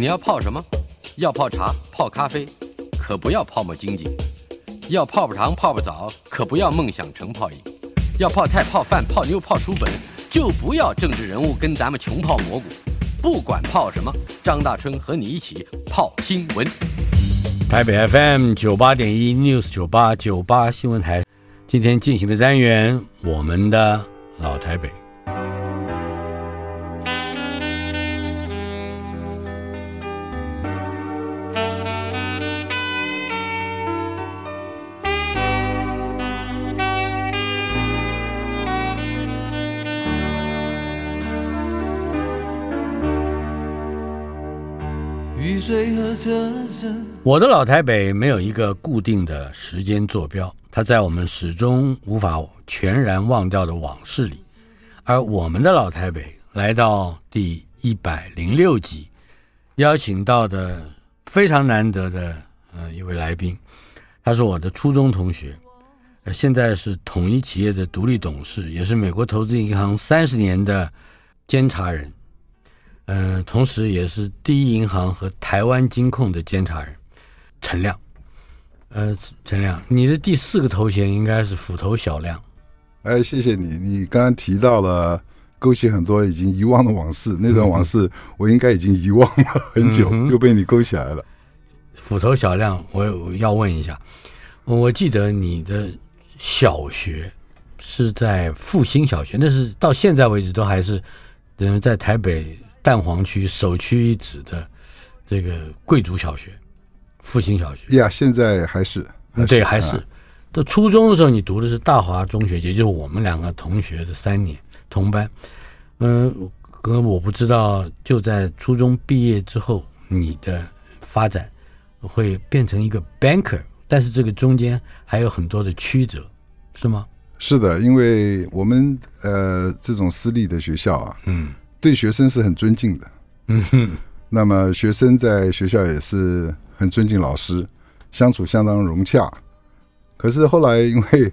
你要泡什么？要泡茶、泡咖啡，可不要泡沫经济；要泡泡糖、泡泡澡，可不要梦想成泡影；要泡菜、泡饭、泡妞、泡书本，就不要政治人物跟咱们穷泡蘑菇。不管泡什么，张大春和你一起泡新闻。台北 FM 九八点一 News 九八九八新闻台，今天进行的单元，我们的老台北。我的老台北没有一个固定的时间坐标，它在我们始终无法全然忘掉的往事里。而我们的老台北来到第一百零六集，邀请到的非常难得的呃一位来宾，他是我的初中同学，现在是统一企业的独立董事，也是美国投资银行三十年的监察人。嗯、呃，同时也是第一银行和台湾金控的监察人，陈亮。呃，陈亮，你的第四个头衔应该是斧头小亮。哎，谢谢你，你刚刚提到了勾起很多已经遗忘的往事，那段往事我应该已经遗忘了很久，嗯、又被你勾起来了。斧头小亮，我要问一下，我记得你的小学是在复兴小学，那是到现在为止都还是人在台北。蛋黄区首屈一指的这个贵族小学，复兴小学呀现在还是，对，还是。到初中的时候，你读的是大华中学，也就是我们两个同学的三年同班。嗯，哥，我不知道，就在初中毕业之后，你的发展会变成一个 banker，但是这个中间还有很多的曲折，是吗？是的，因为我们呃这种私立的学校啊，嗯。对学生是很尊敬的，嗯哼，那么学生在学校也是很尊敬老师，相处相当融洽。可是后来因为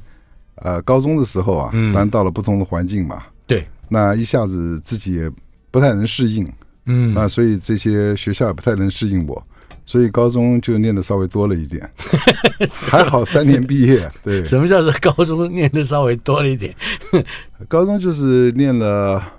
呃高中的时候啊，当然到了不同的环境嘛，对，那一下子自己也不太能适应，嗯，那所以这些学校也不太能适应我，所以高中就念的稍微多了一点，还好三年毕业。对，什么叫做高中念的稍微多了一点？高中就是念了。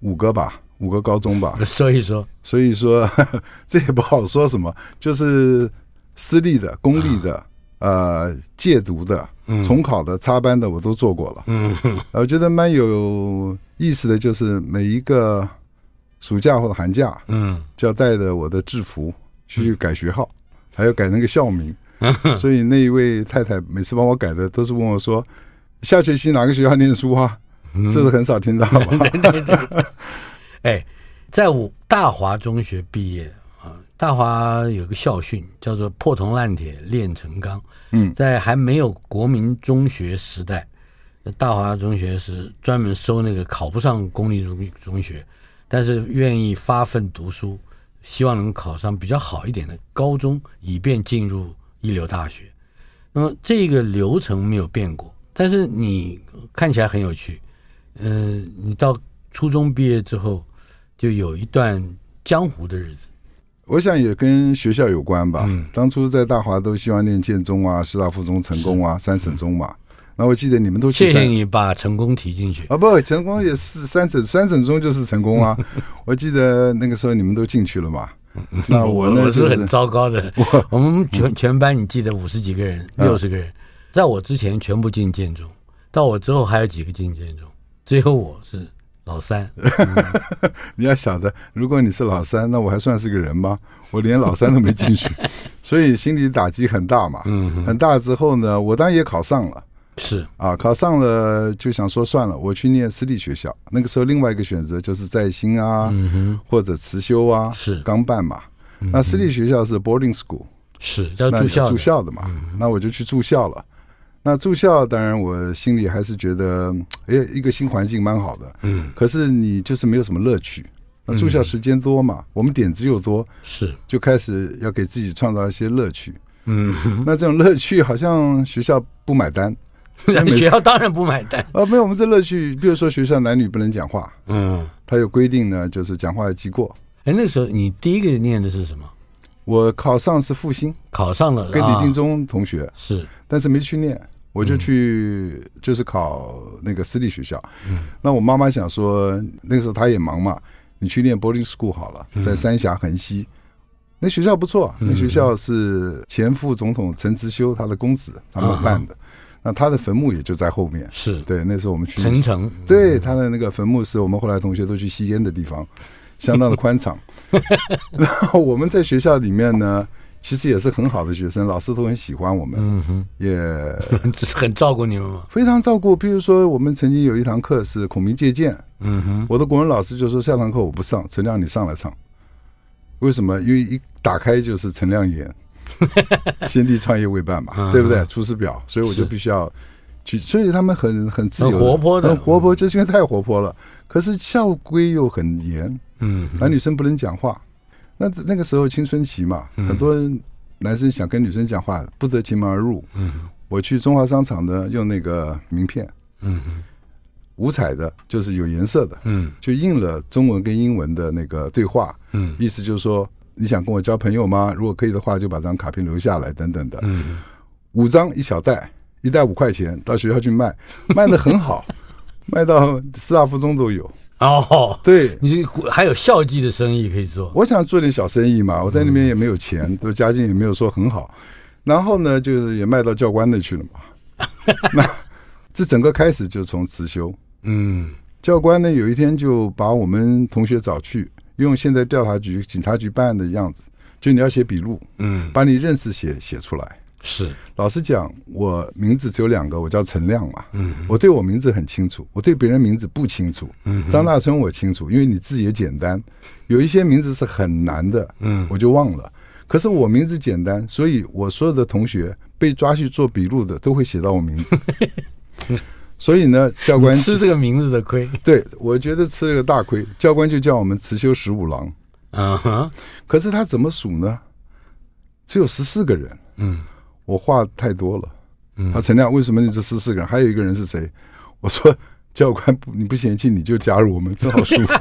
五个吧，五个高中吧。所以说，所以说呵呵 这也不好说什么，就是私立的、公立的、啊、呃借读的、嗯、重考的、插班的，我都做过了。嗯，我觉得蛮有意思的就是每一个暑假或者寒假，嗯，就要带着我的制服去改学号，嗯、还要改那个校名。嗯、所以那一位太太每次帮我改的，都是问我说：“下学期哪个学校念书啊？”这是很少听到吧？对 对对。哎，在我大华中学毕业啊，大华有个校训叫做“破铜烂铁炼成钢”。嗯，在还没有国民中学时代，大华中学是专门收那个考不上公立中中学，但是愿意发奋读书，希望能考上比较好一点的高中，以便进入一流大学。那么这个流程没有变过，但是你看起来很有趣。嗯、呃，你到初中毕业之后，就有一段江湖的日子。我想也跟学校有关吧。嗯，当初在大华都希望念建中啊、师大附中、成功啊、三省中嘛。那我记得你们都去。谢谢你把成功提进去。啊，不，成功也是三省三省中就是成功啊。我记得那个时候你们都进去了嘛。那我呢、就是、我是很糟糕的。我我们全全班你记得五十几个人、六十个人，在我之前全部进建中，到我之后还有几个进建中。最后我是老三，嗯、你要晓得，如果你是老三，那我还算是个人吗？我连老三都没进去，所以心理打击很大嘛。嗯，很大之后呢，我当然也考上了，是。啊，考上了就想说算了，我去念私立学校。那个时候另外一个选择就是在新啊，嗯哼，或者慈修啊，是。刚办嘛。嗯那私立学校是 boarding school，是要住校住校的嘛，嗯那我就去住校了。那住校当然我心里还是觉得，哎，一个新环境蛮好的。嗯，可是你就是没有什么乐趣。那住校时间多嘛，我们点子又多，是就开始要给自己创造一些乐趣。嗯，那这种乐趣好像学校不买单。学校当然不买单。啊，没有，我们这乐趣，比如说学校男女不能讲话，嗯，他有规定呢，就是讲话要记过。哎，那个时候你第一个念的是什么？我考上是复兴，考上了，跟李定啊忠同学，是。但是没去念，我就去就是考那个私立学校。嗯，那我妈妈想说，那个时候她也忙嘛，你去念 boarding school 好了，在三峡横溪。那学校不错，那学校是前副总统陈慈修他的公子他们办的，那他的坟墓也就在后面。是。对，那时候我们去陈诚，对他的那个坟墓是我们后来同学都去吸烟的地方，相当的宽敞。然后我们在学校里面呢，其实也是很好的学生，老师都很喜欢我们，嗯哼，也 很照顾你们嘛。非常照顾。比如说，我们曾经有一堂课是孔明借箭，嗯哼，我的国文老师就说下堂课我不上，陈亮你上来唱。为什么？因为一打开就是陈亮演，先帝创业未半嘛，对不对？出师表，所以我就必须要去。所以他们很很自由，很活泼的，很活泼，就是因为太活泼了。可是校规又很严，嗯，男女生不能讲话。那那个时候青春期嘛，很多男生想跟女生讲话，不得其门而入。嗯，我去中华商场呢，用那个名片，嗯，五彩的，就是有颜色的，嗯，就印了中文跟英文的那个对话，嗯，意思就是说你想跟我交朋友吗？如果可以的话，就把这张卡片留下来，等等的。嗯，五张一小袋，一袋五块钱，到学校去卖，卖的很好，卖到师大附中都有。哦，对，你还有校际的生意可以做。我想做点小生意嘛，我在那边也没有钱，都家境也没有说很好，然后呢，就是也卖到教官那去了嘛。那这整个开始就从慈修，嗯，教官呢有一天就把我们同学找去，用现在调查局、警察局办案的样子，就你要写笔录，嗯，把你认识写写出来。是，老实讲，我名字只有两个，我叫陈亮嘛。嗯，我对我名字很清楚，我对别人名字不清楚。嗯，张大春我清楚，因为你字也简单，有一些名字是很难的，嗯，我就忘了。可是我名字简单，所以我所有的同学被抓去做笔录的都会写到我名字。所以呢，教官吃这个名字的亏，对，我觉得吃了个大亏。教官就叫我们辞修十五郎。嗯哼，可是他怎么数呢？只有十四个人。嗯。我话太多了，嗯，他陈亮，为什么你这十四个人？还有一个人是谁？我说教官不，你不嫌弃你就加入我们，正好舒服。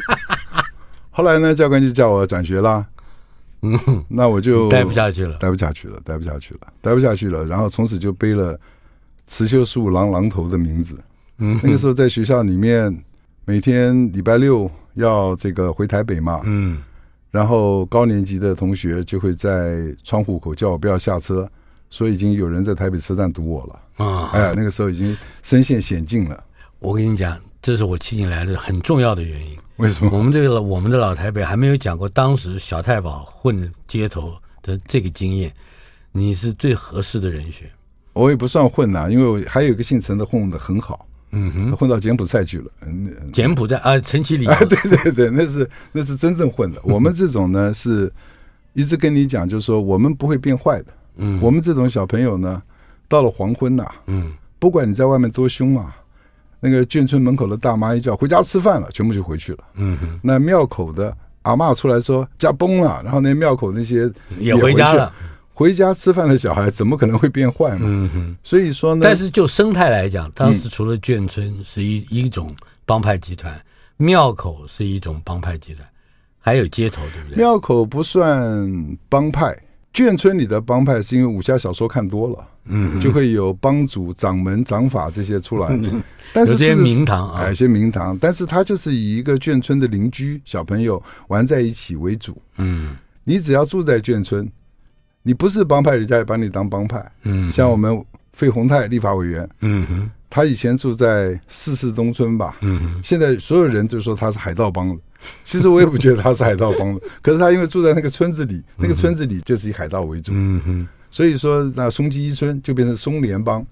后来呢，教官就叫我转学啦，嗯，那我就待不下去了，待不下去了，待不下去了，待不下去了。然后从此就背了慈修十五郎郎头的名字。嗯，那个时候在学校里面，每天礼拜六要这个回台北嘛，嗯，然后高年级的同学就会在窗户口叫我不要下车。所以已经有人在台北车站堵我了啊！哎，那个时候已经身陷险境了。我跟你讲，这是我请你来的很重要的原因。为什么？我们这个我们的老台北还没有讲过当时小太保混街头的这个经验，你是最合适的人选。我也不算混呐、啊，因为我还有一个姓陈的混得很好，嗯哼，混到柬埔寨去了。嗯，柬埔寨啊，陈其礼、啊，对对对，那是那是真正混的。我们这种呢，是一直跟你讲，就是说我们不会变坏的。嗯，我们这种小朋友呢，到了黄昏呐、啊，嗯，不管你在外面多凶啊，那个眷村门口的大妈一叫回家吃饭了，全部就回去了。嗯哼，那庙口的阿嬷出来说家崩了，然后那庙口那些也回家了。回家吃饭的小孩怎么可能会变坏嘛？嗯哼，所以说呢，但是就生态来讲，当时除了眷村是一、嗯、一种帮派集团，庙口是一种帮派集团，还有街头，对不对？庙口不算帮派。眷村里的帮派是因为武侠小说看多了，嗯，就会有帮主、掌门、掌法这些出来。嗯、但是，是有些名堂啊，有些名堂，但是他就是以一个眷村的邻居小朋友玩在一起为主。嗯，你只要住在眷村，你不是帮派，人家也把你当帮派。嗯，像我们费鸿泰立法委员，嗯哼，他以前住在四世东村吧，嗯。哼，现在所有人就说他是海盗帮的。其实我也不觉得他是海盗帮的，可是他因为住在那个村子里，那个村子里就是以海盗为主，嗯哼，所以说那松基一村就变成松联帮，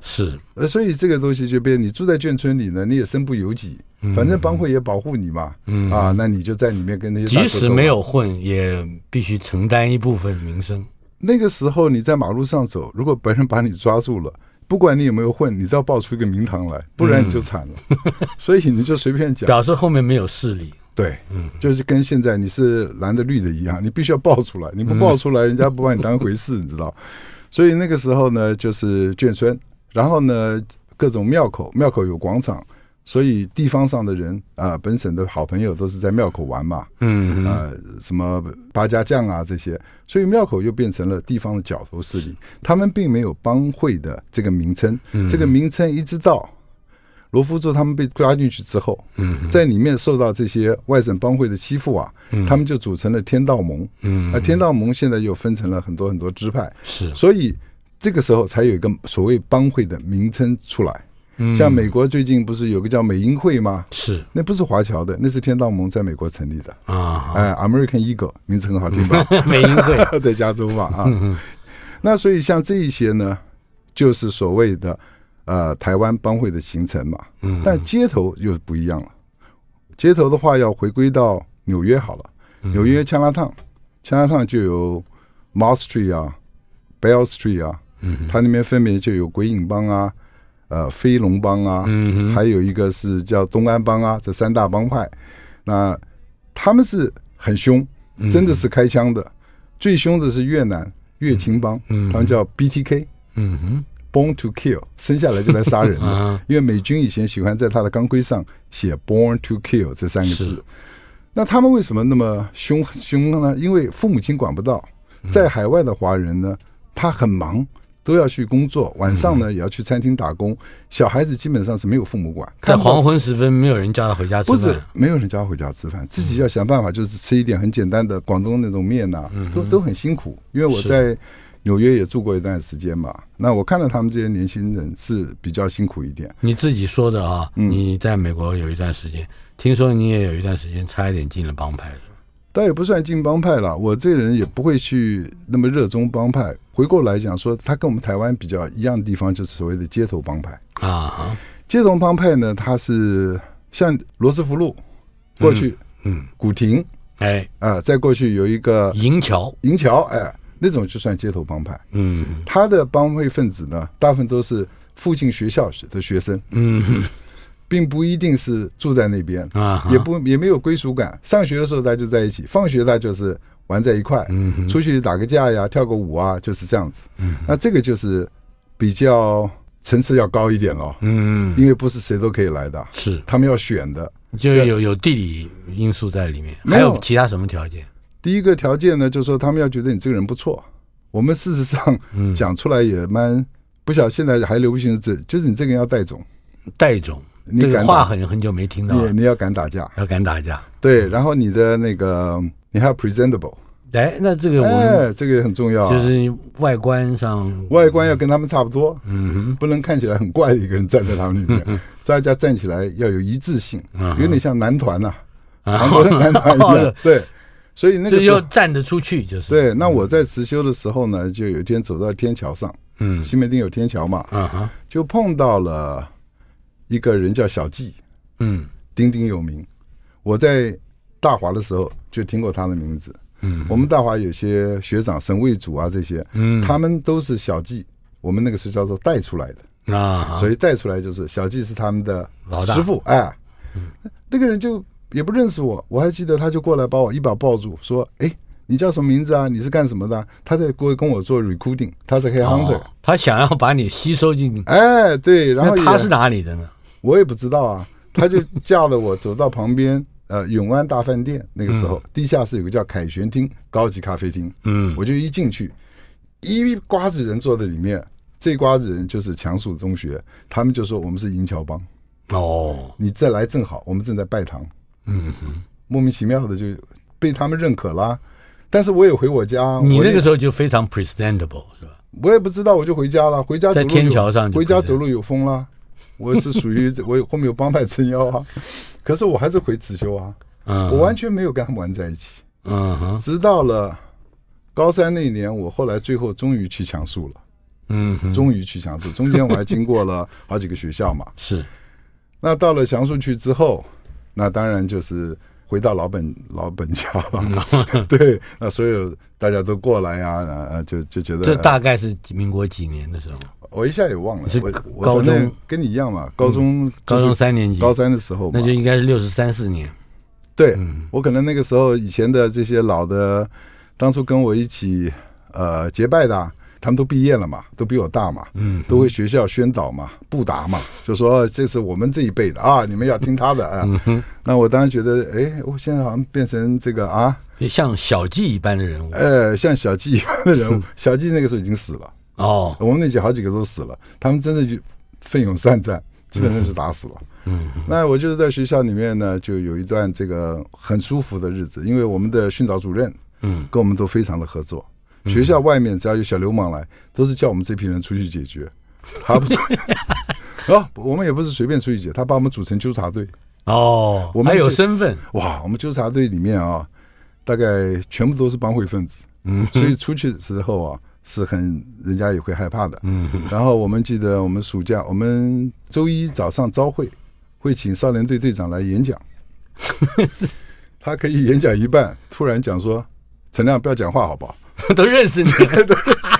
是，呃，所以这个东西就变，你住在眷村里呢，你也身不由己，反正帮会也保护你嘛，嗯。啊，那你就在里面跟那些即使没有混，也必须承担一部分名声。那个时候你在马路上走，如果别人把你抓住了，不管你有没有混，你都要报出一个名堂来，不然你就惨了。嗯、所以你就随便讲，表示后面没有势力。对，嗯，就是跟现在你是蓝的绿的一样，你必须要报出来，你不报出来，人家不把你当回事，你知道。所以那个时候呢，就是眷村，然后呢，各种庙口，庙口有广场，所以地方上的人啊、呃，本省的好朋友都是在庙口玩嘛，嗯啊、呃，什么八家将啊这些，所以庙口又变成了地方的角头势力，他们并没有帮会的这个名称，这个名称一直到。罗福州他们被抓进去之后，在里面受到这些外省帮会的欺负啊，他们就组成了天道盟。嗯那天道盟现在又分成了很多很多支派，是，所以这个时候才有一个所谓帮会的名称出来。像美国最近不是有个叫美英会吗？是，那不是华侨的，那是天道盟在美国成立的啊。哎，American Eagle 名字很好听吧？美英会 在加州嘛啊。那所以像这一些呢，就是所谓的。呃，台湾帮会的形成嘛，嗯，但街头又不一样了。街头的话，要回归到纽约好了。纽约 Chinatown，Chinatown 就有 Mount Street 啊，Bell Street 啊，嗯，它那边分别就有鬼影帮啊，呃，飞龙帮啊，嗯，还有一个是叫东安帮啊，这三大帮派。那他们是很凶，真的是开枪的。嗯、最凶的是越南越青帮，嗯，他们叫 BTK，嗯哼。Born to kill，生下来就来杀人的。因为美军以前喜欢在他的钢盔上写 “Born to kill” 这三个字。那他们为什么那么凶凶呢？因为父母亲管不到，在海外的华人呢，他很忙，都要去工作，晚上呢也要去餐厅打工。小孩子基本上是没有父母管，在黄昏时分没有人叫他回家吃饭，不是没有人叫他回家吃饭，自己要想办法，就是吃一点很简单的广东那种面呐，都都很辛苦。因为我在。纽约也住过一段时间嘛，那我看到他们这些年轻人是比较辛苦一点。你自己说的啊，你在美国有一段时间，嗯、听说你也有一段时间差一点进了帮派？倒也不算进帮派了，我这人也不会去那么热衷帮派。回过来讲说，他跟我们台湾比较一样的地方，就是所谓的街头帮派。啊。街头帮派呢，它是像罗斯福路过去，嗯，嗯。古亭，哎。啊，再过去有一个银桥，银桥，哎。那种就算街头帮派，嗯，他的帮会分子呢，大部分都是附近学校的学生，嗯，并不一定是住在那边啊，也不也没有归属感。上学的时候大家就在一起，放学大家就是玩在一块，嗯，出去打个架呀，跳个舞啊，就是这样子。嗯，那这个就是比较层次要高一点了，嗯，因为不是谁都可以来的，是。他们要选的，就有有地理因素在里面，还有其他什么条件？第一个条件呢，就是说他们要觉得你这个人不错。我们事实上讲出来也蛮不晓得，现在还流行的这，就是你这个人要带种，带种。你敢话很很久没听到，你要敢打架，要敢打架。对，然后你的那个你还要 presentable。哎，那这个我们这个也很重要，就是外观上，外观要跟他们差不多，嗯，不能看起来很怪的一个人站在他们里面，大家站起来要有一致性，有点像男团呐，韩国的男团一样，对。所以那个时候站得出去就是。对。那我在慈修的时候呢，就有一天走到天桥上，嗯，西门町有天桥嘛，啊哈，就碰到了一个人叫小纪，嗯，鼎鼎有名。我在大华的时候就听过他的名字，嗯，我们大华有些学长、省卫祖啊这些，嗯，他们都是小纪，我们那个是叫做带出来的啊，所以带出来就是小纪是他们的老师傅，哎，那个人就。也不认识我，我还记得他就过来把我一把抱住，说：“哎，你叫什么名字啊？你是干什么的？”他在过来跟我做 recruiting，他是 hunter，哦，他想要把你吸收进。哎，对，然后他是哪里的呢？我也不知道啊。他就架着我走到旁边，呃，永安大饭店那个时候，嗯、地下室有个叫凯旋厅高级咖啡厅，嗯，我就一进去，一瓜子人坐在里面，这瓜子人就是强恕中学，他们就说我们是银桥帮。哦，你再来正好，我们正在拜堂。嗯哼，莫名其妙的就被他们认可了，但是我也回我家。你那个时候就非常 presentable 是吧？我也不知道，我就回家了。回家在天桥上，回家走路有风了。我是属于 我后面有帮派撑腰啊，可是我还是回慈修啊。嗯，我完全没有跟他们玩在一起。嗯哼，直到了高三那一年，我后来最后终于去强恕了。嗯，终于去强恕。中间我还经过了 好几个学校嘛。是。那到了强恕区之后，那当然就是回到老本老本家了。嗯、对，那所有大家都过来呀，啊，就就觉得这大概是民国几年的时候？我一下也忘了。是我高中跟你一样嘛，高中、嗯、高中三年级，高三的时候，那就应该是六十三四年。对、嗯，我可能那个时候以前的这些老的，当初跟我一起呃结拜的，他们都毕业了嘛，都比我大嘛，嗯，都会学校宣导嘛，布达嘛，就说这是我们这一辈的啊，你们要听他的啊。嗯、那我当时觉得，哎，我现在好像变成这个啊，像小纪一般的人物，呃，像小纪一般的人物，小纪那个时候已经死了哦，我们那几好几个都死了，他们真的就奋勇善战，基本上是打死了。嗯嗯，那我就是在学校里面呢，就有一段这个很舒服的日子，因为我们的训导主任，嗯，跟我们都非常的合作。学校外面只要有小流氓来，都是叫我们这批人出去解决，他不出 哦，我们也不是随便出去解，他把我们组成纠察队。哦，我们还有身份哇！我们纠察队里面啊，大概全部都是帮会分子，嗯，所以出去的时候啊。是很，人家也会害怕的。嗯，然后我们记得，我们暑假，我们周一早上朝会，会请少年队队长来演讲。他可以演讲一半，突然讲说：“陈亮，不要讲话，好不好？”都认识你，都认识。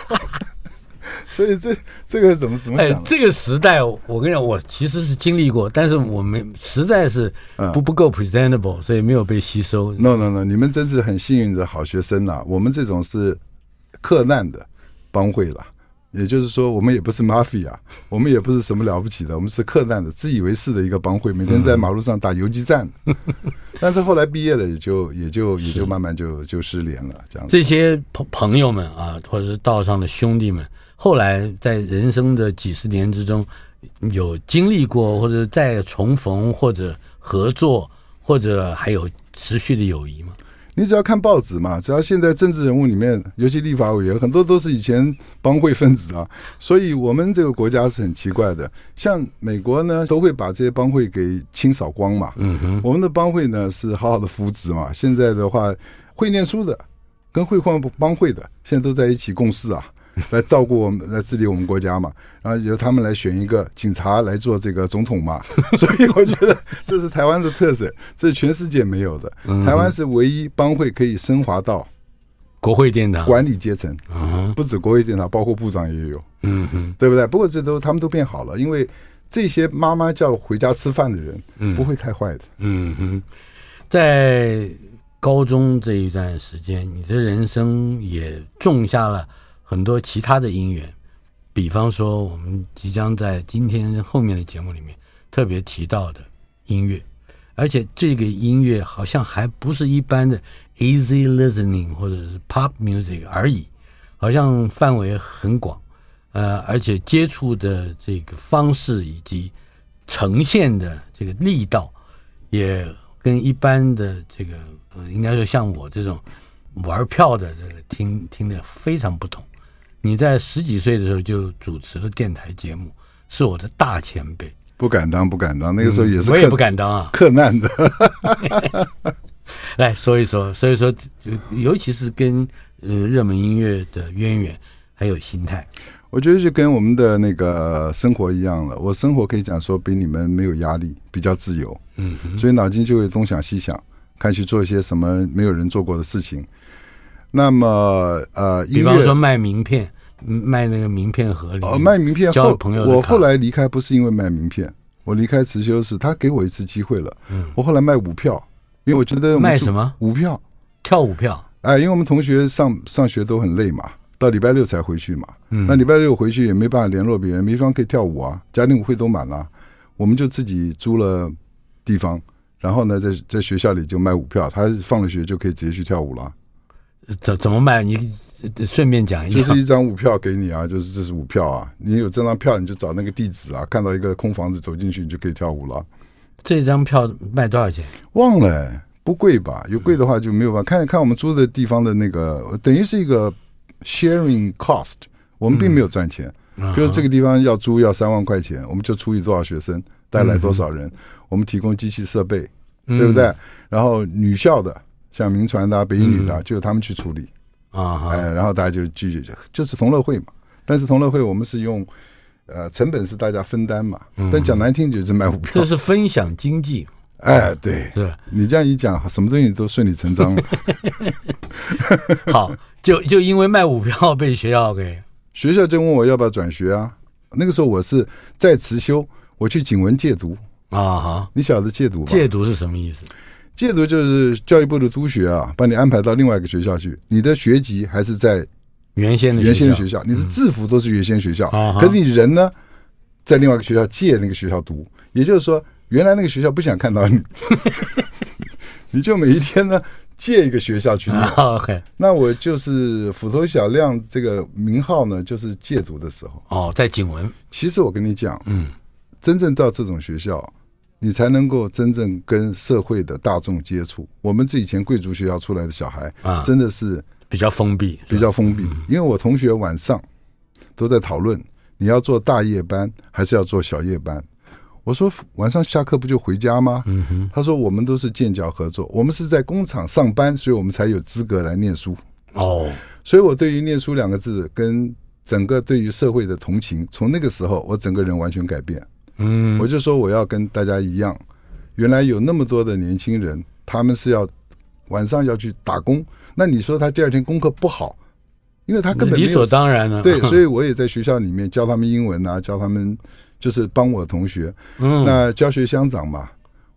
所以这这个怎么怎么讲？哎，这个时代，我跟你讲，我其实是经历过，但是我们实在是不不够 presentable，所以没有被吸收。No no no，你们真是很幸运的好学生呐、啊！我们这种是克难的。帮会了，也就是说，我们也不是 mafia，我们也不是什么了不起的，我们是客难的、自以为是的一个帮会，每天在马路上打游击战。但是后来毕业了，也就也就也就慢慢就就失联了。这样子，这些朋朋友们啊，或者是道上的兄弟们，后来在人生的几十年之中，有经历过，或者再重逢，或者合作，或者还有持续的友谊吗？你只要看报纸嘛，只要现在政治人物里面，尤其立法委员，很多都是以前帮会分子啊。所以，我们这个国家是很奇怪的。像美国呢，都会把这些帮会给清扫光嘛。嗯哼。我们的帮会呢，是好好的扶植嘛。现在的话，会念书的跟会换帮会的，现在都在一起共事啊。来照顾我们，来治理我们国家嘛，然后由他们来选一个警察来做这个总统嘛，所以我觉得这是台湾的特色，这是全世界没有的。台湾是唯一帮会可以升华到国会殿堂管理阶层，不止国会殿堂，包括部长也有，嗯哼，对不对？不过这都他们都变好了，因为这些妈妈叫回家吃饭的人，不会太坏的。嗯哼，在高中这一段时间，你的人生也种下了。很多其他的因缘，比方说我们即将在今天后面的节目里面特别提到的音乐，而且这个音乐好像还不是一般的 easy listening 或者是 pop music 而已，好像范围很广，呃，而且接触的这个方式以及呈现的这个力道，也跟一般的这个呃，应该说像我这种玩票的这个听听的非常不同。你在十几岁的时候就主持了电台节目，是我的大前辈。不敢当，不敢当。那个时候也是、嗯、我也不敢当啊，克难的。来说一说，所以说，尤其是跟呃热门音乐的渊源，还有心态，我觉得就跟我们的那个生活一样了。我生活可以讲说比你们没有压力，比较自由。嗯，所以脑筋就会东想西想，看去做一些什么没有人做过的事情。那么，呃，比方说卖名片，卖那个名片盒里，哦，卖名片交朋友。我后来离开不是因为卖名片，我离开慈修是他给我一次机会了。嗯，我后来卖舞票，因为我觉得卖什么舞票，跳舞票。哎，因为我们同学上上学都很累嘛，到礼拜六才回去嘛。嗯，那礼拜六回去也没办法联络别人，没地方可以跳舞啊，家庭舞会都满了，我们就自己租了地方，然后呢，在在学校里就卖舞票，他放了学就可以直接去跳舞了。怎怎么卖？你顺便讲一下。就是一张舞票给你啊，就是这是舞票啊。你有这张票，你就找那个地址啊，看到一个空房子走进去，你就可以跳舞了。这张票卖多少钱？忘了，不贵吧？有贵的话就没有办法。看看我们租的地方的那个，等于是一个 sharing cost。我们并没有赚钱。比如这个地方要租要三万块钱，我们就除以多少学生，带来多少人，我们提供机器设备，对不对？然后女校的。像民传的、北一女的，就他们去处理啊，哎，然后大家就聚聚，就是同乐会嘛。但是同乐会我们是用，呃，成本是大家分担嘛。嗯、但讲难听就是卖股票，这是分享经济。哎，对，是？你这样一讲，什么东西都顺理成章了。好，就就因为卖股票被学校给 学校就问我要不要转学啊？那个时候我是在辞修，我去景文戒毒啊哈。你晓得戒毒吧？借读是什么意思？借读就是教育部的督学啊，把你安排到另外一个学校去，你的学籍还是在原先的原先的学校，你的制服都是原先学校，嗯、可是你人呢，在另外一个学校借那个学校读，也就是说。原来那个学校不想看到你，你就每一天呢借一个学校去念。那我就是斧头小亮这个名号呢，就是借读的时候。哦，在景文。其实我跟你讲，嗯，真正到这种学校，你才能够真正跟社会的大众接触。我们这以前贵族学校出来的小孩啊，真的是比较封闭，比较封闭。因为我同学晚上都在讨论，你要做大夜班还是要做小夜班。我说晚上下课不就回家吗？嗯哼。他说我们都是建教合作，我们是在工厂上班，所以我们才有资格来念书。哦，所以我对于念书两个字跟整个对于社会的同情，从那个时候我整个人完全改变。嗯，我就说我要跟大家一样，原来有那么多的年轻人，他们是要晚上要去打工，那你说他第二天功课不好，因为他根本理所当然了。对，所以我也在学校里面教他们英文啊，教他们。就是帮我同学，嗯，那教学相长嘛，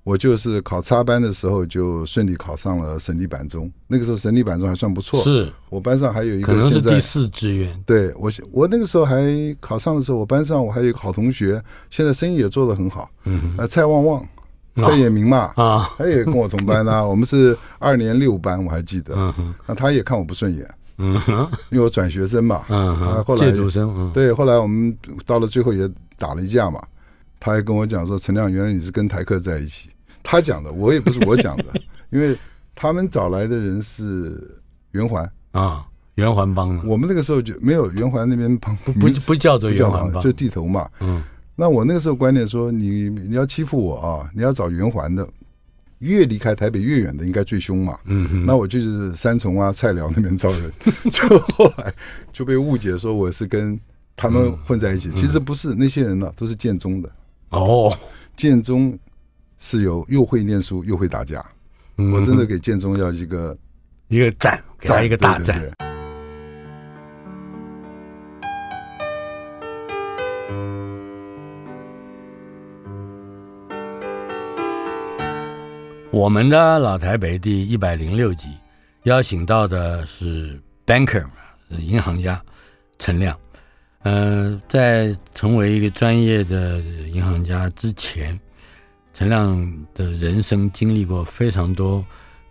我就是考插班的时候就顺利考上了省立板中，那个时候省立板中还算不错，是。我班上还有一个可能是第四志愿，对我我那个时候还考上的时候，我班上我还有一个好同学，现在生意也做得很好，嗯，呃，蔡旺旺，蔡衍明嘛，啊，他也跟我同班啊，我们是二年六班，我还记得，嗯，那他也看我不顺眼。嗯哼，因为我转学生嘛，嗯哼，后来借读生，嗯，对，后来我们到了最后也打了一架嘛，他还跟我讲说：“陈亮，原来你是跟台客在一起。”他讲的，我也不是我讲的，因为他们找来的人是圆环啊，圆环帮。我们那个时候就没有圆环那边帮，不不不叫做圆环帮，就地头嘛。嗯，那我那个时候观点说，你你要欺负我啊，你要找圆环的。越离开台北越远的，应该最凶嘛。嗯哼，那我就是三重啊、菜寮那边招人，就后来就被误解说我是跟他们混在一起。其实不是，那些人呢都是建中的。哦，建中是有又会念书又会打架。我真的给建中要一个一个赞，给他一个大赞。我们的老台北第一百零六集，邀请到的是 banker，银行家陈亮。嗯、呃，在成为一个专业的银行家之前，陈亮的人生经历过非常多，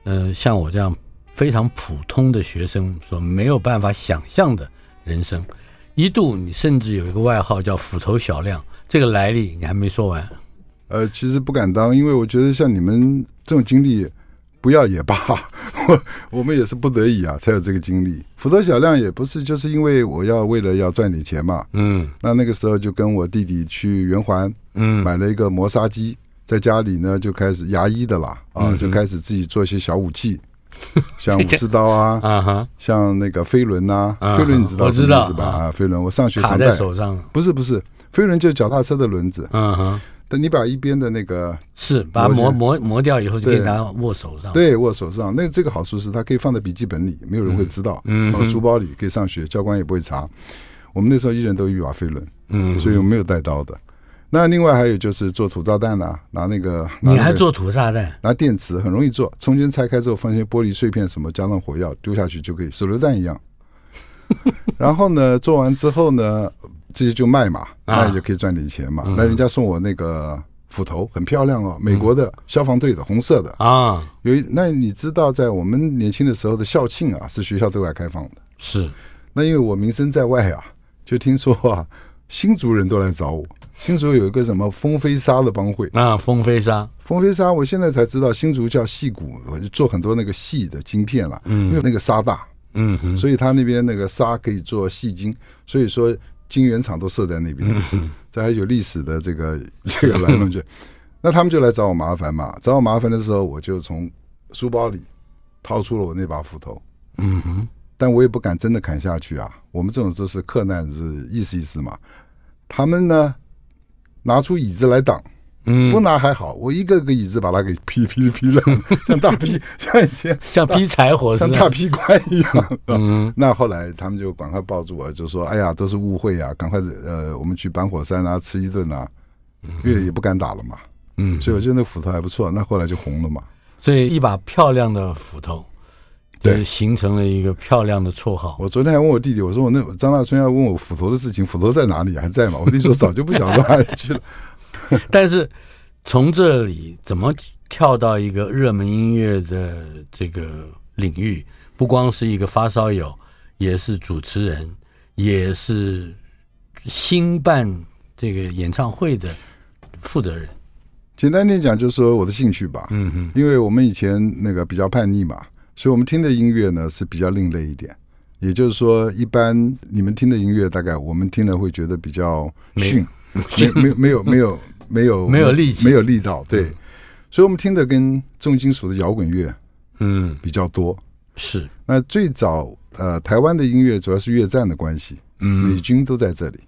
呃，像我这样非常普通的学生所没有办法想象的人生。一度你甚至有一个外号叫“斧头小亮”，这个来历你还没说完。呃，其实不敢当，因为我觉得像你们这种经历，不要也罢。我 我们也是不得已啊，才有这个经历。斧头小亮也不是，就是因为我要为了要赚点钱嘛。嗯。那那个时候就跟我弟弟去圆环，嗯，买了一个磨砂机，在家里呢就开始牙医的啦，啊，就开始自己做一些小武器，像武士刀啊，啊哈，像那个飞轮呐，飞轮你知道是吧？啊，飞轮，我上学常带。在手上。不是不是，飞轮就是脚踏车的轮子。嗯哼。等你把一边的那个是把它磨磨磨掉以后，就可以拿握手上。对，握手上。那这个好处是它可以放在笔记本里，没有人会知道。嗯，放书包里可以上学，教官也不会查。我们那时候一人都有一把飞轮，嗯，所以我没有带刀的。那另外还有就是做土炸弹呐，拿那个你还做土炸弹？拿电池很容易做，中间拆开之后放些玻璃碎片什么，加上火药丢下去就可以，手榴弹一样。然后呢，做完之后呢？这些就卖嘛，那也就可以赚点钱嘛。那人家送我那个斧头，很漂亮哦，美国的消防队的，红色的啊。有一，那你知道，在我们年轻的时候的校庆啊，是学校对外开放的。是，那因为我名声在外啊，就听说啊，新竹人都来找我。新竹有一个什么风飞沙的帮会啊，风飞沙，风飞沙，我现在才知道，新竹叫细谷，我就做很多那个细的晶片了。嗯，因为那个沙大，嗯，所以他那边那个沙可以做细晶，所以说。晶圆厂都设在那边，这还有历史的这个 这个来龙去。那他们就来找我麻烦嘛。找我麻烦的时候，我就从书包里掏出了我那把斧头。嗯哼，但我也不敢真的砍下去啊。我们这种就是克难，是意思意思嘛。他们呢，拿出椅子来挡。嗯，不拿还好，我一个个椅子把它给劈劈劈了，像大劈，像以前像劈柴火，像大劈棺一样。嗯，那后来他们就赶快抱住我，就说：“哎呀，都是误会啊，赶快呃，我们去搬火山啊，吃一顿啊，因为也不敢打了嘛。”嗯，所以我觉得那斧头还不错，那后来就红了嘛。所以一把漂亮的斧头，对，形成了一个漂亮的绰号。我昨天还问我弟弟，我说我那张大春要问我斧头的事情，斧头在哪里？还在吗？我弟说早就不晓得哪里去了。但是从这里怎么跳到一个热门音乐的这个领域？不光是一个发烧友，也是主持人，也是新办这个演唱会的负责人。简单点讲，就是说我的兴趣吧。嗯哼，因为我们以前那个比较叛逆嘛，所以我们听的音乐呢是比较另类一点。也就是说，一般你们听的音乐，大概我们听了会觉得比较逊，没没没有没有。没有 没有力气，没有力道，对，嗯、所以我们听的跟重金属的摇滚乐，嗯，比较多。是，那最早呃，台湾的音乐主要是越战的关系，嗯，美军都在这里。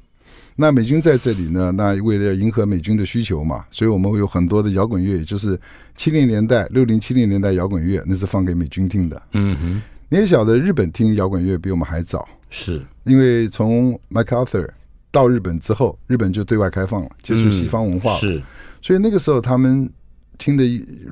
那美军在这里呢，那为了要迎合美军的需求嘛，所以我们会有很多的摇滚乐，也就是七零年代、六零七零年代摇滚乐，那是放给美军听的。嗯哼，你也晓得，日本听摇滚乐比我们还早，是因为从 MacArthur。到日本之后，日本就对外开放了，接触西方文化了。是，所以那个时候他们听的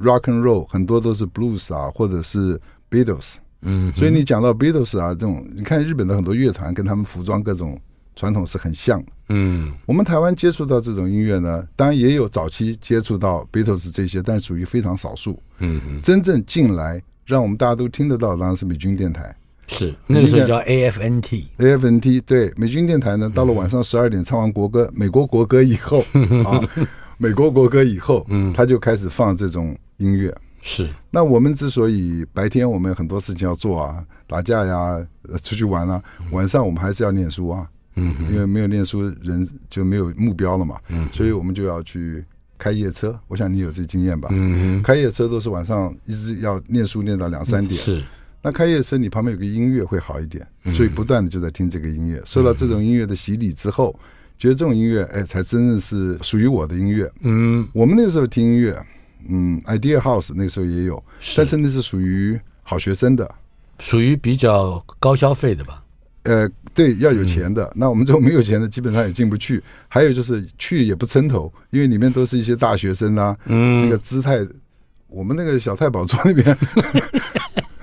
rock and roll 很多都是 blues 啊，或者是 Beatles。嗯，所以你讲到 Beatles 啊这种，你看日本的很多乐团跟他们服装各种传统是很像的。嗯，我们台湾接触到这种音乐呢，当然也有早期接触到 Beatles 这些，但是属于非常少数。嗯，真正进来让我们大家都听得到，当然是美军电台。是那个时候叫 AFNT，AFNT 对，美军电台呢，到了晚上十二点唱完国歌，美国国歌以后 啊，美国国歌以后，嗯，他就开始放这种音乐。是，那我们之所以白天我们有很多事情要做啊，打架呀，出去玩啊，晚上我们还是要念书啊，嗯，因为没有念书人就没有目标了嘛，嗯，所以我们就要去开夜车。我想你有这经验吧？嗯，开夜车都是晚上一直要念书念到两三点。是。那开夜车，你旁边有个音乐会好一点，所以不断的就在听这个音乐。受到这种音乐的洗礼之后，觉得这种音乐，哎，才真正是属于我的音乐。嗯，我们那个时候听音乐，嗯，Idea House 那个时候也有，但是那是属于好学生的，属于比较高消费的吧？呃，对，要有钱的。那我们这种没有钱的，基本上也进不去。还有就是去也不撑头，因为里面都是一些大学生啊，那个姿态，我们那个小太保坐那边。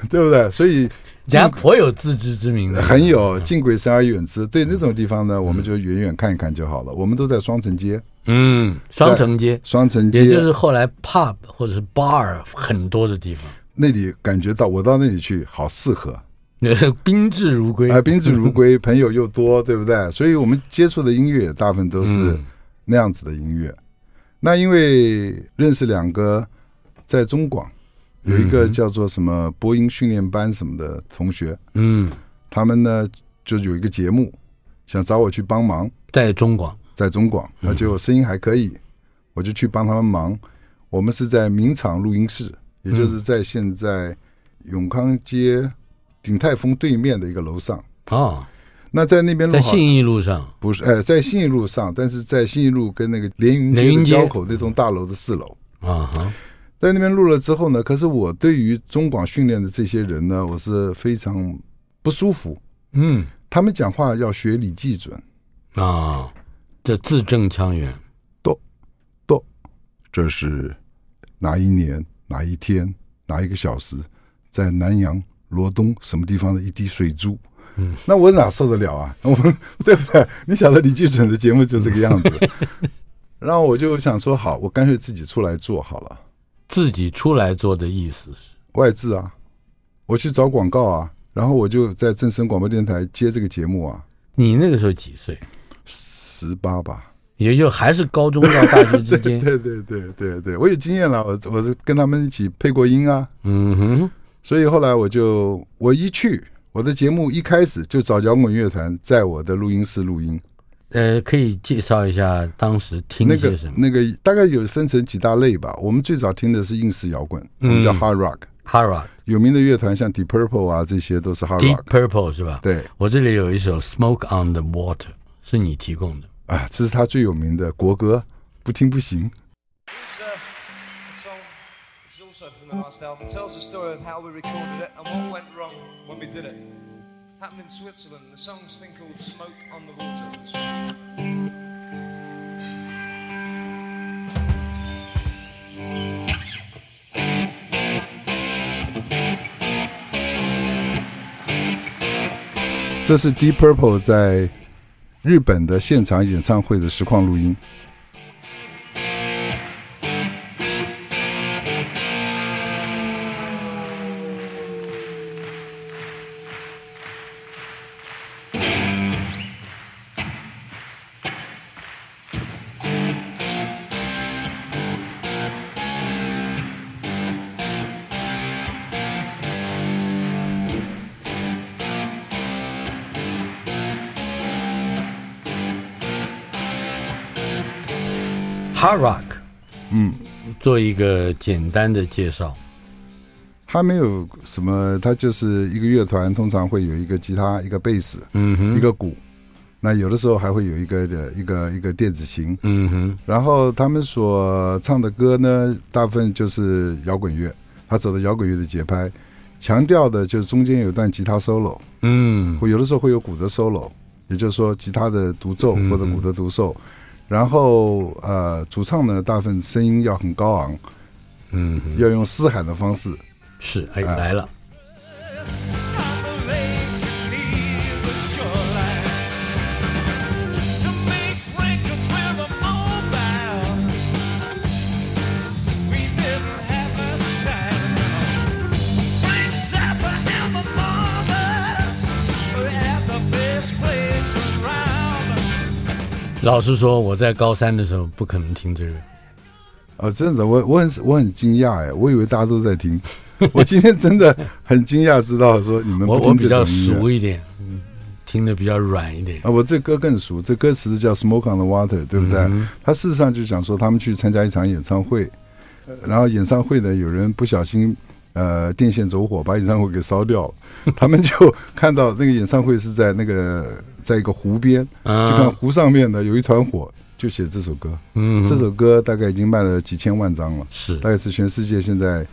对不对？所以人家颇有自知之明的，很有敬鬼神而远之。对那种地方呢，我们就远远看一看就好了。我们都在双城街，嗯，双城街，双城街，也就是后来 pub 或者是 bar 很多的地方。那里感觉到我到那里去好适合，宾至如归啊，宾至如归，朋友又多，对不对？所以我们接触的音乐大部分都是那样子的音乐。那因为认识两个在中广。有一个叫做什么播音训练班什么的同学，嗯，他们呢就有一个节目，想找我去帮忙，在中广，在中广，那就声音还可以，我就去帮他们忙。我们是在名厂录音室，也就是在现在永康街鼎泰丰对面的一个楼上啊。那在那边路，在信义路上不是？哎，在信义路上，但是在信义路跟那个连云街的交口那栋大楼的四楼啊哈。在那边录了之后呢，可是我对于中广训练的这些人呢，我是非常不舒服。嗯，他们讲话要学李济准啊，这字正腔圆。都都，这是哪一年哪一天哪一个小时，在南阳罗东什么地方的一滴水珠？嗯，那我哪受得了啊？我 们对不对？你晓得李济准的节目就这个样子。然后我就想说，好，我干脆自己出来做好了。自己出来做的意思是外资啊，我去找广告啊，然后我就在正声广播电台接这个节目啊。你那个时候几岁？十八吧，也就还是高中到大学之间。对对对对对，我有经验了，我我是跟他们一起配过音啊。嗯哼，所以后来我就我一去，我的节目一开始就找摇滚乐团在我的录音室录音。呃，可以介绍一下当时听些什么？那个那个大概有分成几大类吧。我们最早听的是硬式摇滚，我们叫 Hard Rock，Hard Rock，有名的乐团像 Deep Purple 啊，这些都是 Hard Deep Rock。Purple 是吧？对，我这里有一首 Smoke on the Water，是你提供的。啊，这是他最有名的国歌，不听不行。The last album. Tells the story of how we recorded it and what went wrong when we did it. Happened in Switzerland. The song's thing called Smoke on the Water. 这是 Deep Purple 在日本的现场演唱会的实况录音。Hard Rock，嗯，做一个简单的介绍。他没有什么，他就是一个乐团，通常会有一个吉他、一个贝斯、嗯哼，一个鼓，那有的时候还会有一个的一个一个电子琴。嗯哼，然后他们所唱的歌呢，大部分就是摇滚乐，他走的摇滚乐的节拍，强调的就是中间有一段吉他 solo，嗯，会有的时候会有鼓的 solo，也就是说吉他的独奏嗯或者鼓的独奏。然后呃，主唱呢，大部分声音要很高昂，嗯，要用嘶喊的方式。是，哎，啊来了。老实说，我在高三的时候不可能听这个。哦，真的，我我很我很惊讶哎，我以为大家都在听，我今天真的很惊讶，知道说你们不听我我比较熟一点，嗯，听的比较软一点。啊，我这歌更熟，这歌词叫《Smoke on the Water》，对不对？嗯他事实上就讲说，他们去参加一场演唱会，呃然后演唱会呢，有人不小心呃电线走火，把演唱会给烧掉了。他们就看到那个演唱会是在那个在一个湖边，啊就看湖上面呢有一团火，就写这首歌。嗯，这首歌大概已经卖了几千万张了，是大概是全世界现在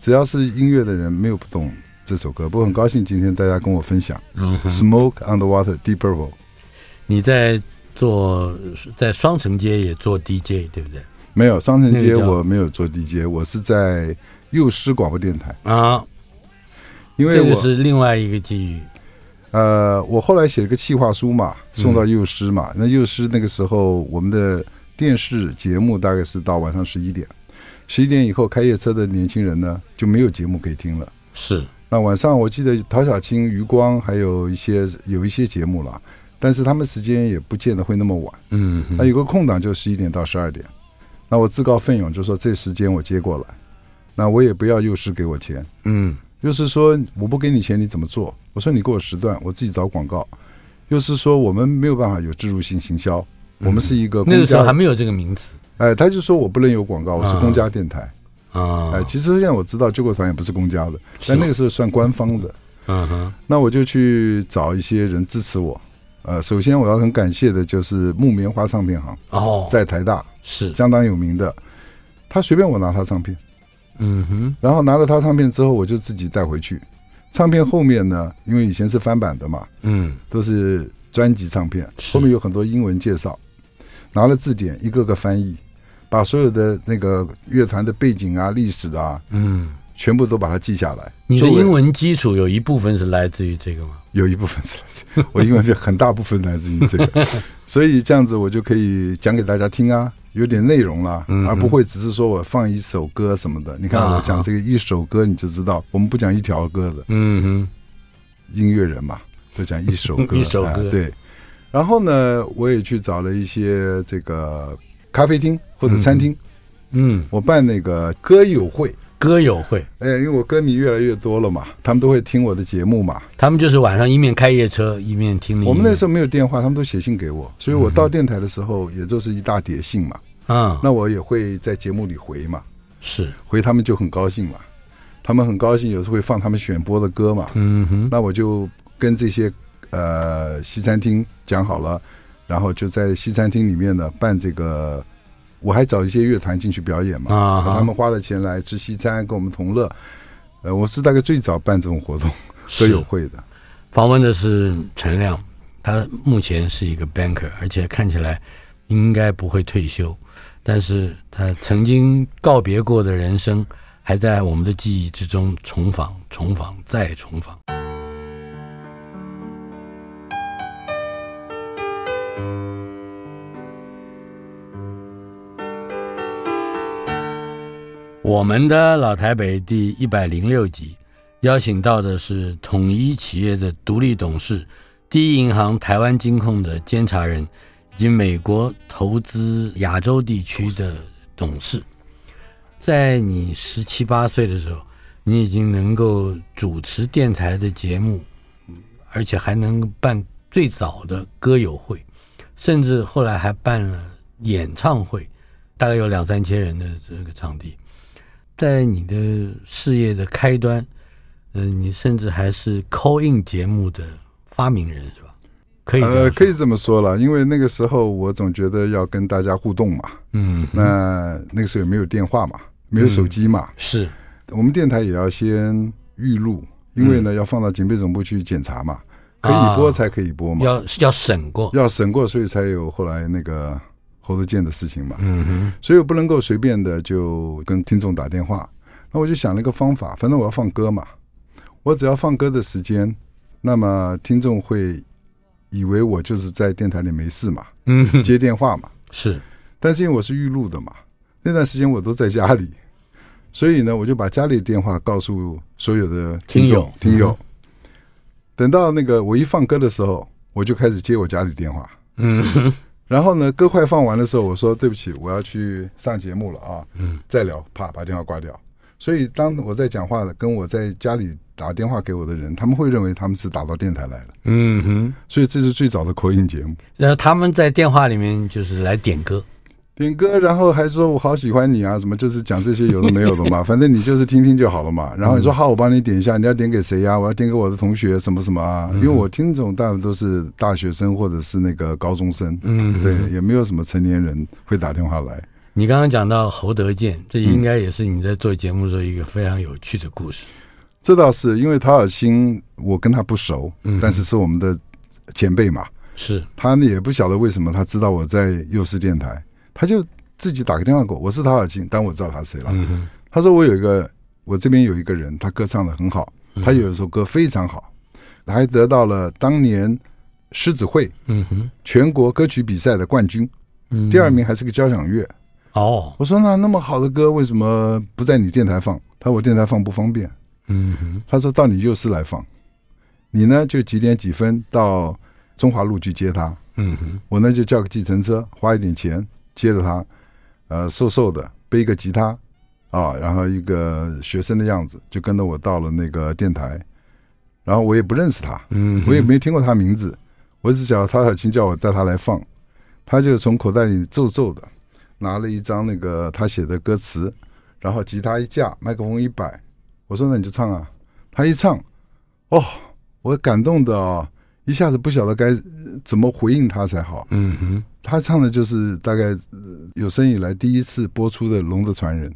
只要是音乐的人没有不懂这首歌。不过很高兴今天大家跟我分享嗯《Smoke on the Water》Deep Purple。你在做在双城街也做 DJ 对不对？没有双城街，我没有做 DJ，我是在幼师广播电台。啊，因为我、这个是另外一个机遇。呃，我后来写了个企划书嘛，送到幼师嘛。那幼师那个时候，我们的电视节目大概是到晚上十一点，十一点以后开夜车的年轻人呢就没有节目可以听了。是，那晚上我记得陶小青、余光还有一些有一些节目了，但是他们时间也不见得会那么晚。嗯，那有个空档就十一点到十二点，那我自告奋勇就说这时间我接过来，那我也不要幼师给我钱。嗯就是说我不给你钱你怎么做？我说你给我时段，我自己找广告。又是说我们没有办法有植入性行销，我们是一个那个时候还没有这个名词哎，他就说我不能有广告，我是公家电台。啊。哎，其实现在我知道救国团也不是公家的，但那个时候算官方的。嗯哼，那我就去找一些人支持我。呃，首先我要很感谢的就是木棉花唱片行，哦，在台大是，相当有名的。他随便我拿他唱片，嗯哼，然后拿了他唱片之后，我就自己带回去。唱片后面呢，因为以前是翻版的嘛，嗯。都是专辑唱片，后面有很多英文介绍，拿了字典一个个翻译，把所有的那个乐团的背景啊、历史啊，嗯，全部都把它记下来。你的英文基础有一部分是来自于这个吗？有一部分是来自，我英文很大部分来自于这个，所以这样子我就可以讲给大家听啊，有点内容啦，而不会只是说我放一首歌什么的。你看我讲这个一首歌，你就知道我们不讲一条歌的嗯哼，音乐人嘛，都讲一首歌，一首歌哎对。然后呢，我也去找了一些这个咖啡厅或者餐厅，嗯，我办那个歌友会。歌友会，哎，因为我歌迷越来越多了嘛，他们都会听我的节目嘛。他们就是晚上一面开夜车一面听你。我们那时候没有电话，他们都写信给我，所以我到电台的时候，也就是一大叠信嘛。啊，那我也会在节目里回嘛，是，回他们就很高兴嘛。他他们很高兴，有时候会放他们选播的歌嘛。嗯哼，那我就跟这些呃西餐厅讲好了，然后就在西餐厅里面呢办这个，我还找一些乐团进去表演嘛。啊，他们花了钱来吃西餐，跟我们同乐。呃，我是大概最早办这种活动，歌友会的。访问的是陈亮，他目前是一个 banker，而且看起来应该不会退休。但是他曾经告别过的人生，还在我们的记忆之中重访、重访再重访。我们的老台北第一百零六集，邀请到的是统一企业的独立董事、第一银行台湾金控的监察人。以及美国投资亚洲地区的董事，在你十七八岁的时候，你已经能够主持电台的节目，而且还能办最早的歌友会，甚至后来还办了演唱会，大概有两三千人的这个场地。在你的事业的开端，嗯、呃，你甚至还是 call in 节目的发明人，是吧？可以呃，可以这么说了，因为那个时候我总觉得要跟大家互动嘛，嗯，那那个时候也没有电话嘛，没有手机嘛，嗯、是。我们电台也要先预录，因为呢、嗯、要放到警备总部去检查嘛，可以播才可以播嘛，啊、要要审过，要审过，所以才有后来那个侯德健的事情嘛，嗯哼，所以我不能够随便的就跟听众打电话，那我就想了一个方法，反正我要放歌嘛，我只要放歌的时间，那么听众会。以为我就是在电台里没事嘛，嗯，接电话嘛，是，但是因为我是预录的嘛，那段时间我都在家里，所以呢，我就把家里的电话告诉所有的听众听友，听友，等到那个我一放歌的时候，我就开始接我家里电话，嗯，然后呢，歌快放完的时候，我说对不起，我要去上节目了啊，嗯，再聊，啪，把电话挂掉。所以当我在讲话的，跟我在家里。打电话给我的人，他们会认为他们是打到电台来了。嗯哼，所以这是最早的 call in 节目。然后他们在电话里面就是来点歌，点歌，然后还说我好喜欢你啊，什么就是讲这些有的没有的嘛，反正你就是听听就好了嘛。然后你说好，我帮你点一下，你要点给谁呀？我要点给我的同学什么什么啊？因为我听这种大部分都是大学生或者是那个高中生，嗯，对，也没有什么成年人会打电话来。你刚刚讲到侯德健，这应该也是你在做节目的时候一个非常有趣的故事。这倒是因为陶尔清，我跟他不熟，但是是我们的前辈嘛。是他呢也不晓得为什么他知道我在幼师电台，他就自己打个电话给我。我是陶尔清，但我知道他是谁了。他说我有一个，我这边有一个人，他歌唱的很好，他有一首歌非常好，还得到了当年狮子会嗯哼全国歌曲比赛的冠军，第二名还是个交响乐。哦，我说那那么好的歌为什么不在你电台放？他说我电台放不方便。嗯哼，他说到你幼师来放，你呢就几点几分到中华路去接他。嗯哼，我呢就叫个计程车，花一点钱接着他。呃，瘦瘦的，背一个吉他，啊，然后一个学生的样子，就跟着我到了那个电台。然后我也不认识他，嗯，我也没听过他名字，我只晓得他小青叫我带他来放，他就从口袋里皱皱的拿了一张那个他写的歌词，然后吉他一架，麦克风一摆。我说：“那你就唱啊！”他一唱，哦，我感动的哦，一下子不晓得该怎么回应他才好。嗯哼，他唱的就是大概有生以来第一次播出的《龙的传人》，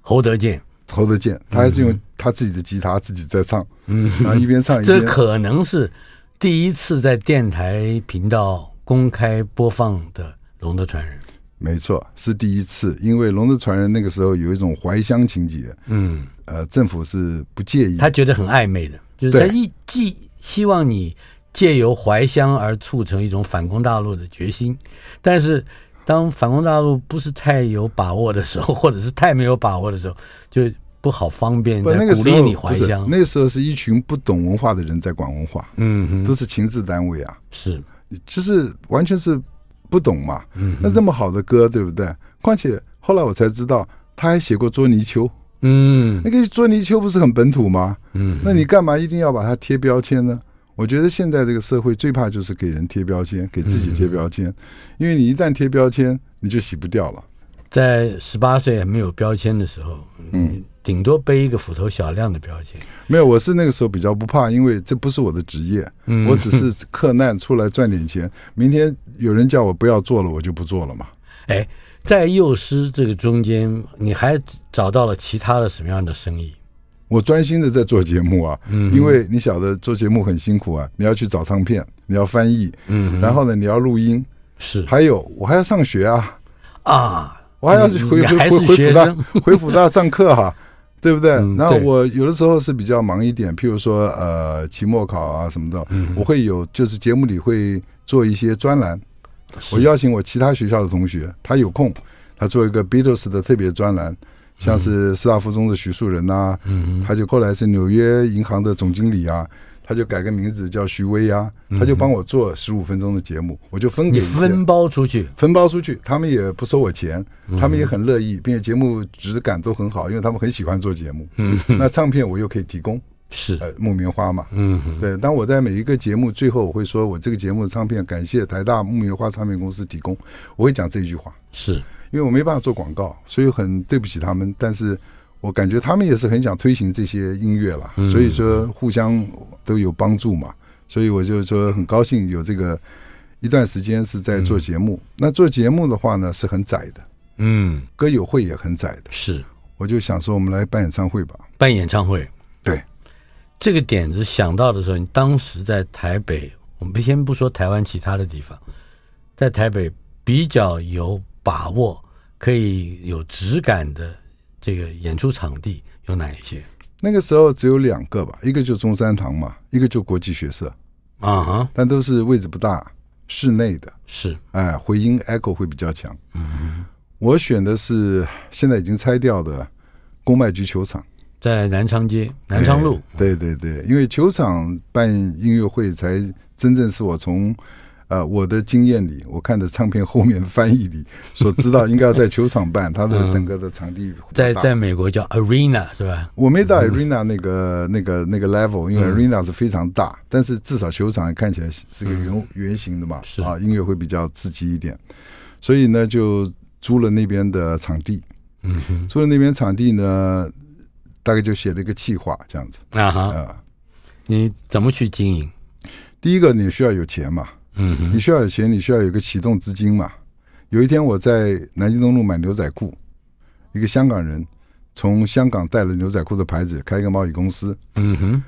侯德健，侯德健，他还是用他自己的吉他自己在唱，嗯，然后一边唱一边。这可能是第一次在电台频道公开播放的《龙的传人》。没错，是第一次，因为《龙的传人》那个时候有一种怀乡情结，嗯，呃，政府是不介意，他觉得很暧昧的，就是他一既希望你借由怀乡而促成一种反攻大陆的决心，但是当反攻大陆不是太有把握的时候，或者是太没有把握的时候，就不好方便在鼓励你怀乡。那个时候是一群不懂文化的人在管文化，嗯哼，都是情治单位啊，是，就是完全是。不懂嘛？嗯，那这么好的歌，对不对？况且后来我才知道，他还写过捉泥鳅。嗯，那个捉泥鳅不是很本土吗？嗯，那你干嘛一定要把它贴标签呢？我觉得现在这个社会最怕就是给人贴标签，给自己贴标签，因为你一旦贴标签，你就洗不掉了。在十八岁还没有标签的时候，嗯，顶多背一个斧头小亮的标签。没有，我是那个时候比较不怕，因为这不是我的职业，嗯我只是克难出来赚点钱。明天有人叫我不要做了，我就不做了嘛。哎，在幼师这个中间，你还找到了其他的什么样的生意？我专心的在做节目啊，嗯，因为你晓得做节目很辛苦啊，你要去找唱片，你要翻译，嗯，然后呢，你要录音，是。还有我还要上学啊，啊，我还要去回回回回辅大，回辅大上课哈、对不对？嗯然后我有的时候是比较忙一点，譬如说呃期末考啊什么的，嗯我会有就是节目里会做一些专栏，我邀请我其他学校的同学，他有空，他做一个 Beatles 的特别专栏，像是师大附中的徐树人呐、嗯。他就后来是纽约银行的总经理啊，他就改个名字叫徐威啊，他就帮我做十五分钟的节目，我就分给分包出去，分包出去，他们也不收我钱，他们也很乐意，并且节目质感都很好，因为他们很喜欢做节目。嗯，那唱片我又可以提供，是，呃，木棉花嘛。嗯，对，当我在每一个节目最后，我会说我这个节目的唱片感谢台大木棉花唱片公司提供，我会讲这一句话，是，因为我没办法做广告，所以很对不起他们，但是我感觉他们也是很想推行这些音乐啦，所以说互相都有帮助嘛，所以我就说很高兴有这个一段时间是在做节目。那做节目的话呢，是很窄的，嗯，歌友会也很窄的，是。我就想说我们来办演唱会吧。办演唱会，对，这个点子想到的时候，你当时在台北，我们先不说台湾其他的地方，在台北比较有把握，可以有质感的这个演出场地有哪一些？那个时候只有两个吧，一个就中山堂嘛，一个就国际学社，啊哈，但都是位置不大，室内的，是，哎，回音 echo 会比较强。嗯，我选的是现在已经拆掉的公卖局球场，在南昌街、南昌路，哎对对对，因为球场办音乐会才真正是我从呃我的经验里，我看的唱片后面翻译里所知道，应该要在球场办，它的整个的场地在在美国叫 arena 是吧？我没到 arena 那个、那个那个 level，因为 arena 是非常大，但是至少球场看起来是个圆圆形的嘛，是。啊，音乐会比较刺激一点，所以呢就租了那边的场地，嗯哼，租了那边场地呢，大概就写了一个计划这样子啊哈，啊。你怎么去经营？第一个你需要有钱嘛，嗯，你需要有钱，你需要有一个启动资金嘛。有一天我在南京东路买牛仔裤，一个香港人从香港带了牛仔裤的牌子，开一个贸易公司。嗯哼，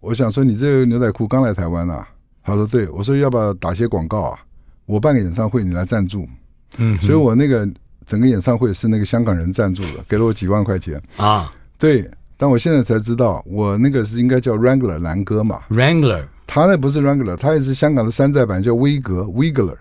我想说，你这个牛仔裤刚来台湾啊？他说对，我说要不要打些广告啊？我办个演唱会，你来赞助。嗯，所以我那个整个演唱会是那个香港人赞助的，给了我几万块钱。啊对，但我现在才知道，我那个是应该叫 Wrangler 蓝哥嘛，，Wrangler，他那不是 Wrangler，他也是香港的山寨版，叫威格 Wiggler。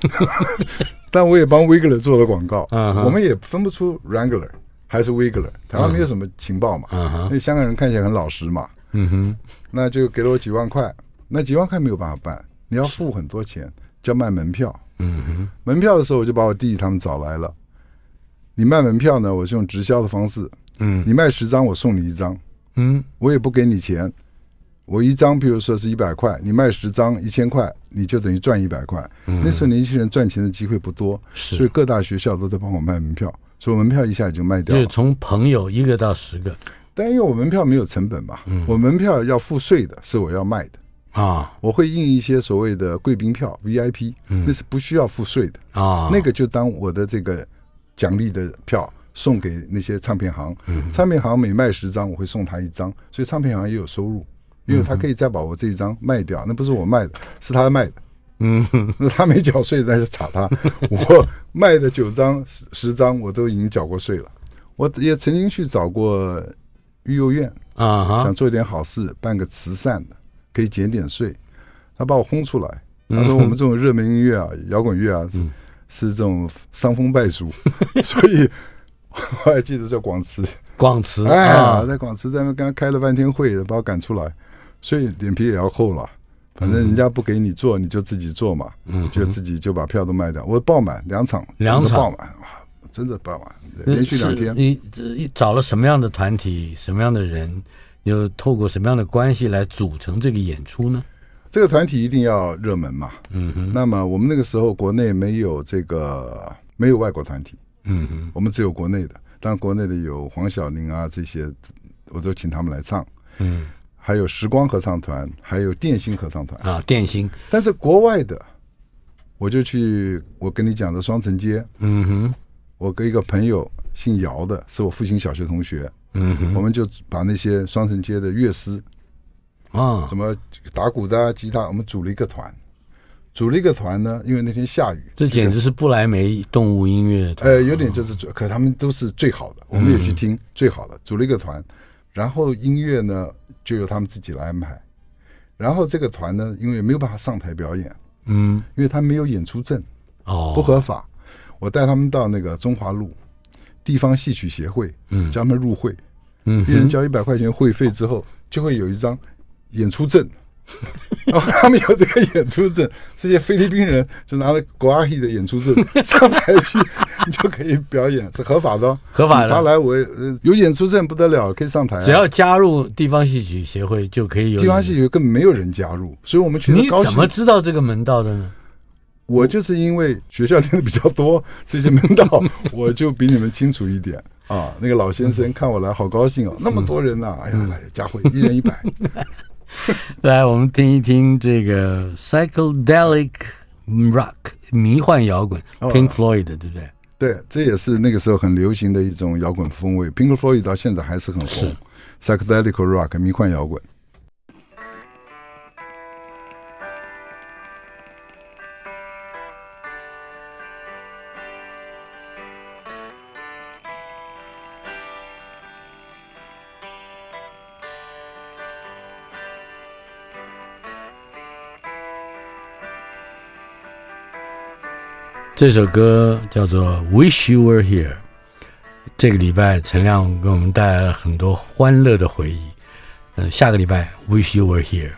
但我也帮 Wiggler 做了广告，我们也分不出 Wrangler 还是 Wiggler，台湾没有什么情报嘛，那香港人看起来很老实嘛，嗯哼，那就给了我几万块，那几万块没有办法办，你要付很多钱，叫卖门票。嗯哼，门票的时候，我就把我弟弟他们找来了。你卖门票呢，我是用直销的方式，嗯。你卖十张，我送你一张，嗯。我也不给你钱。我一张，比如说是一百块，你卖十张一千块，你就等于赚一百块。嗯，那时候年轻人赚钱的机会不多，所以各大学校都在帮我卖门票，所以门票一下就卖掉了。就是从朋友一个到十个。但因为我门票没有成本嘛，我门票要付税的，是我要卖的。啊。我会印一些所谓的贵宾票 VIP，那是不需要付税的。啊，那个就当我的这个奖励的票送给那些唱片行，唱片行每卖十张，我会送他一张，所以唱片行也有收入，因为他可以再把我这一张卖掉，那不是我卖的，是他卖的，嗯。哼那他没缴税，那就查他。我卖的九张、十十张，我都已经缴过税了。我也曾经去找过育幼院，啊哈。想做一点好事，办个慈善的，可以减点税，他把我轰出来。他说：“我们这种热门音乐啊，摇滚乐啊，嗯。是这种伤风败俗，所以我还记得在广慈，广慈哎呀，啊，在广慈在那刚开了半天会，把我赶出来，所以脸皮也要厚了。反正人家不给你做，你就自己做嘛，嗯就自己就把票都卖掉。我爆满两场，两场真的爆满，哇，真的爆满，连续两天。你你找了什么样的团体，什么样的人，又透过什么样的关系来组成这个演出呢？这个团体一定要热门嘛。嗯哼，那么我们那个时候国内没有这个没有外国团体，嗯哼，我们只有国内的。当然国内的有黄晓玲啊这些，我都请他们来唱。嗯，还有时光合唱团，还有电星合唱团啊，电星。但是国外的，我就去我跟你讲的双城街。嗯哼，我跟一个朋友姓姚的，是我父亲小学同学。嗯哼，我们就把那些双城街的乐师啊，什么打鼓的、啊、吉他，我们组了一个团。组了一个团呢，因为那天下雨，这简直是不莱梅动物音乐团。呃，有点就是，可他们都是最好的，我们也去听最好的。组了一个团，然后音乐呢就由他们自己来安排。然后这个团呢，因为没有办法上台表演，嗯，因为他没有演出证，哦，不合法。我带他们到那个中华路地方戏曲协会，嗯，叫他们入会，嗯，一人交一百块钱会费之后，就会有一张演出证。然后他们有这个演出证，这些菲律宾人就拿着国阿戏的演出证 上台去，你就可以表演，是合法的，哦，合法的。警察来我呃有演出证不得了，可以上台，啊。只要加入地方戏曲协会就可以有。地方戏曲根本没有人加入，所以我们去。你怎么知道这个门道的呢？我就是因为学校练的比较多，这些门道我就比你们清楚一点啊。那个老先生看我来好高兴哦，那么多人呐，啊，哎呀，来加会，一人一百。来，我们听一听这个 psychedelic rock 迷幻摇滚，Pink Floyd 的，对不对？对，这也是那个时候很流行的一种摇滚风味。Pink Floyd 到现在还是很红，psychedelic rock 迷幻摇滚。这首歌叫做《Wish You Were Here》。这个礼拜陈亮给我们带来了很多欢乐的回忆。嗯，下个礼拜《Wish You Were Here》。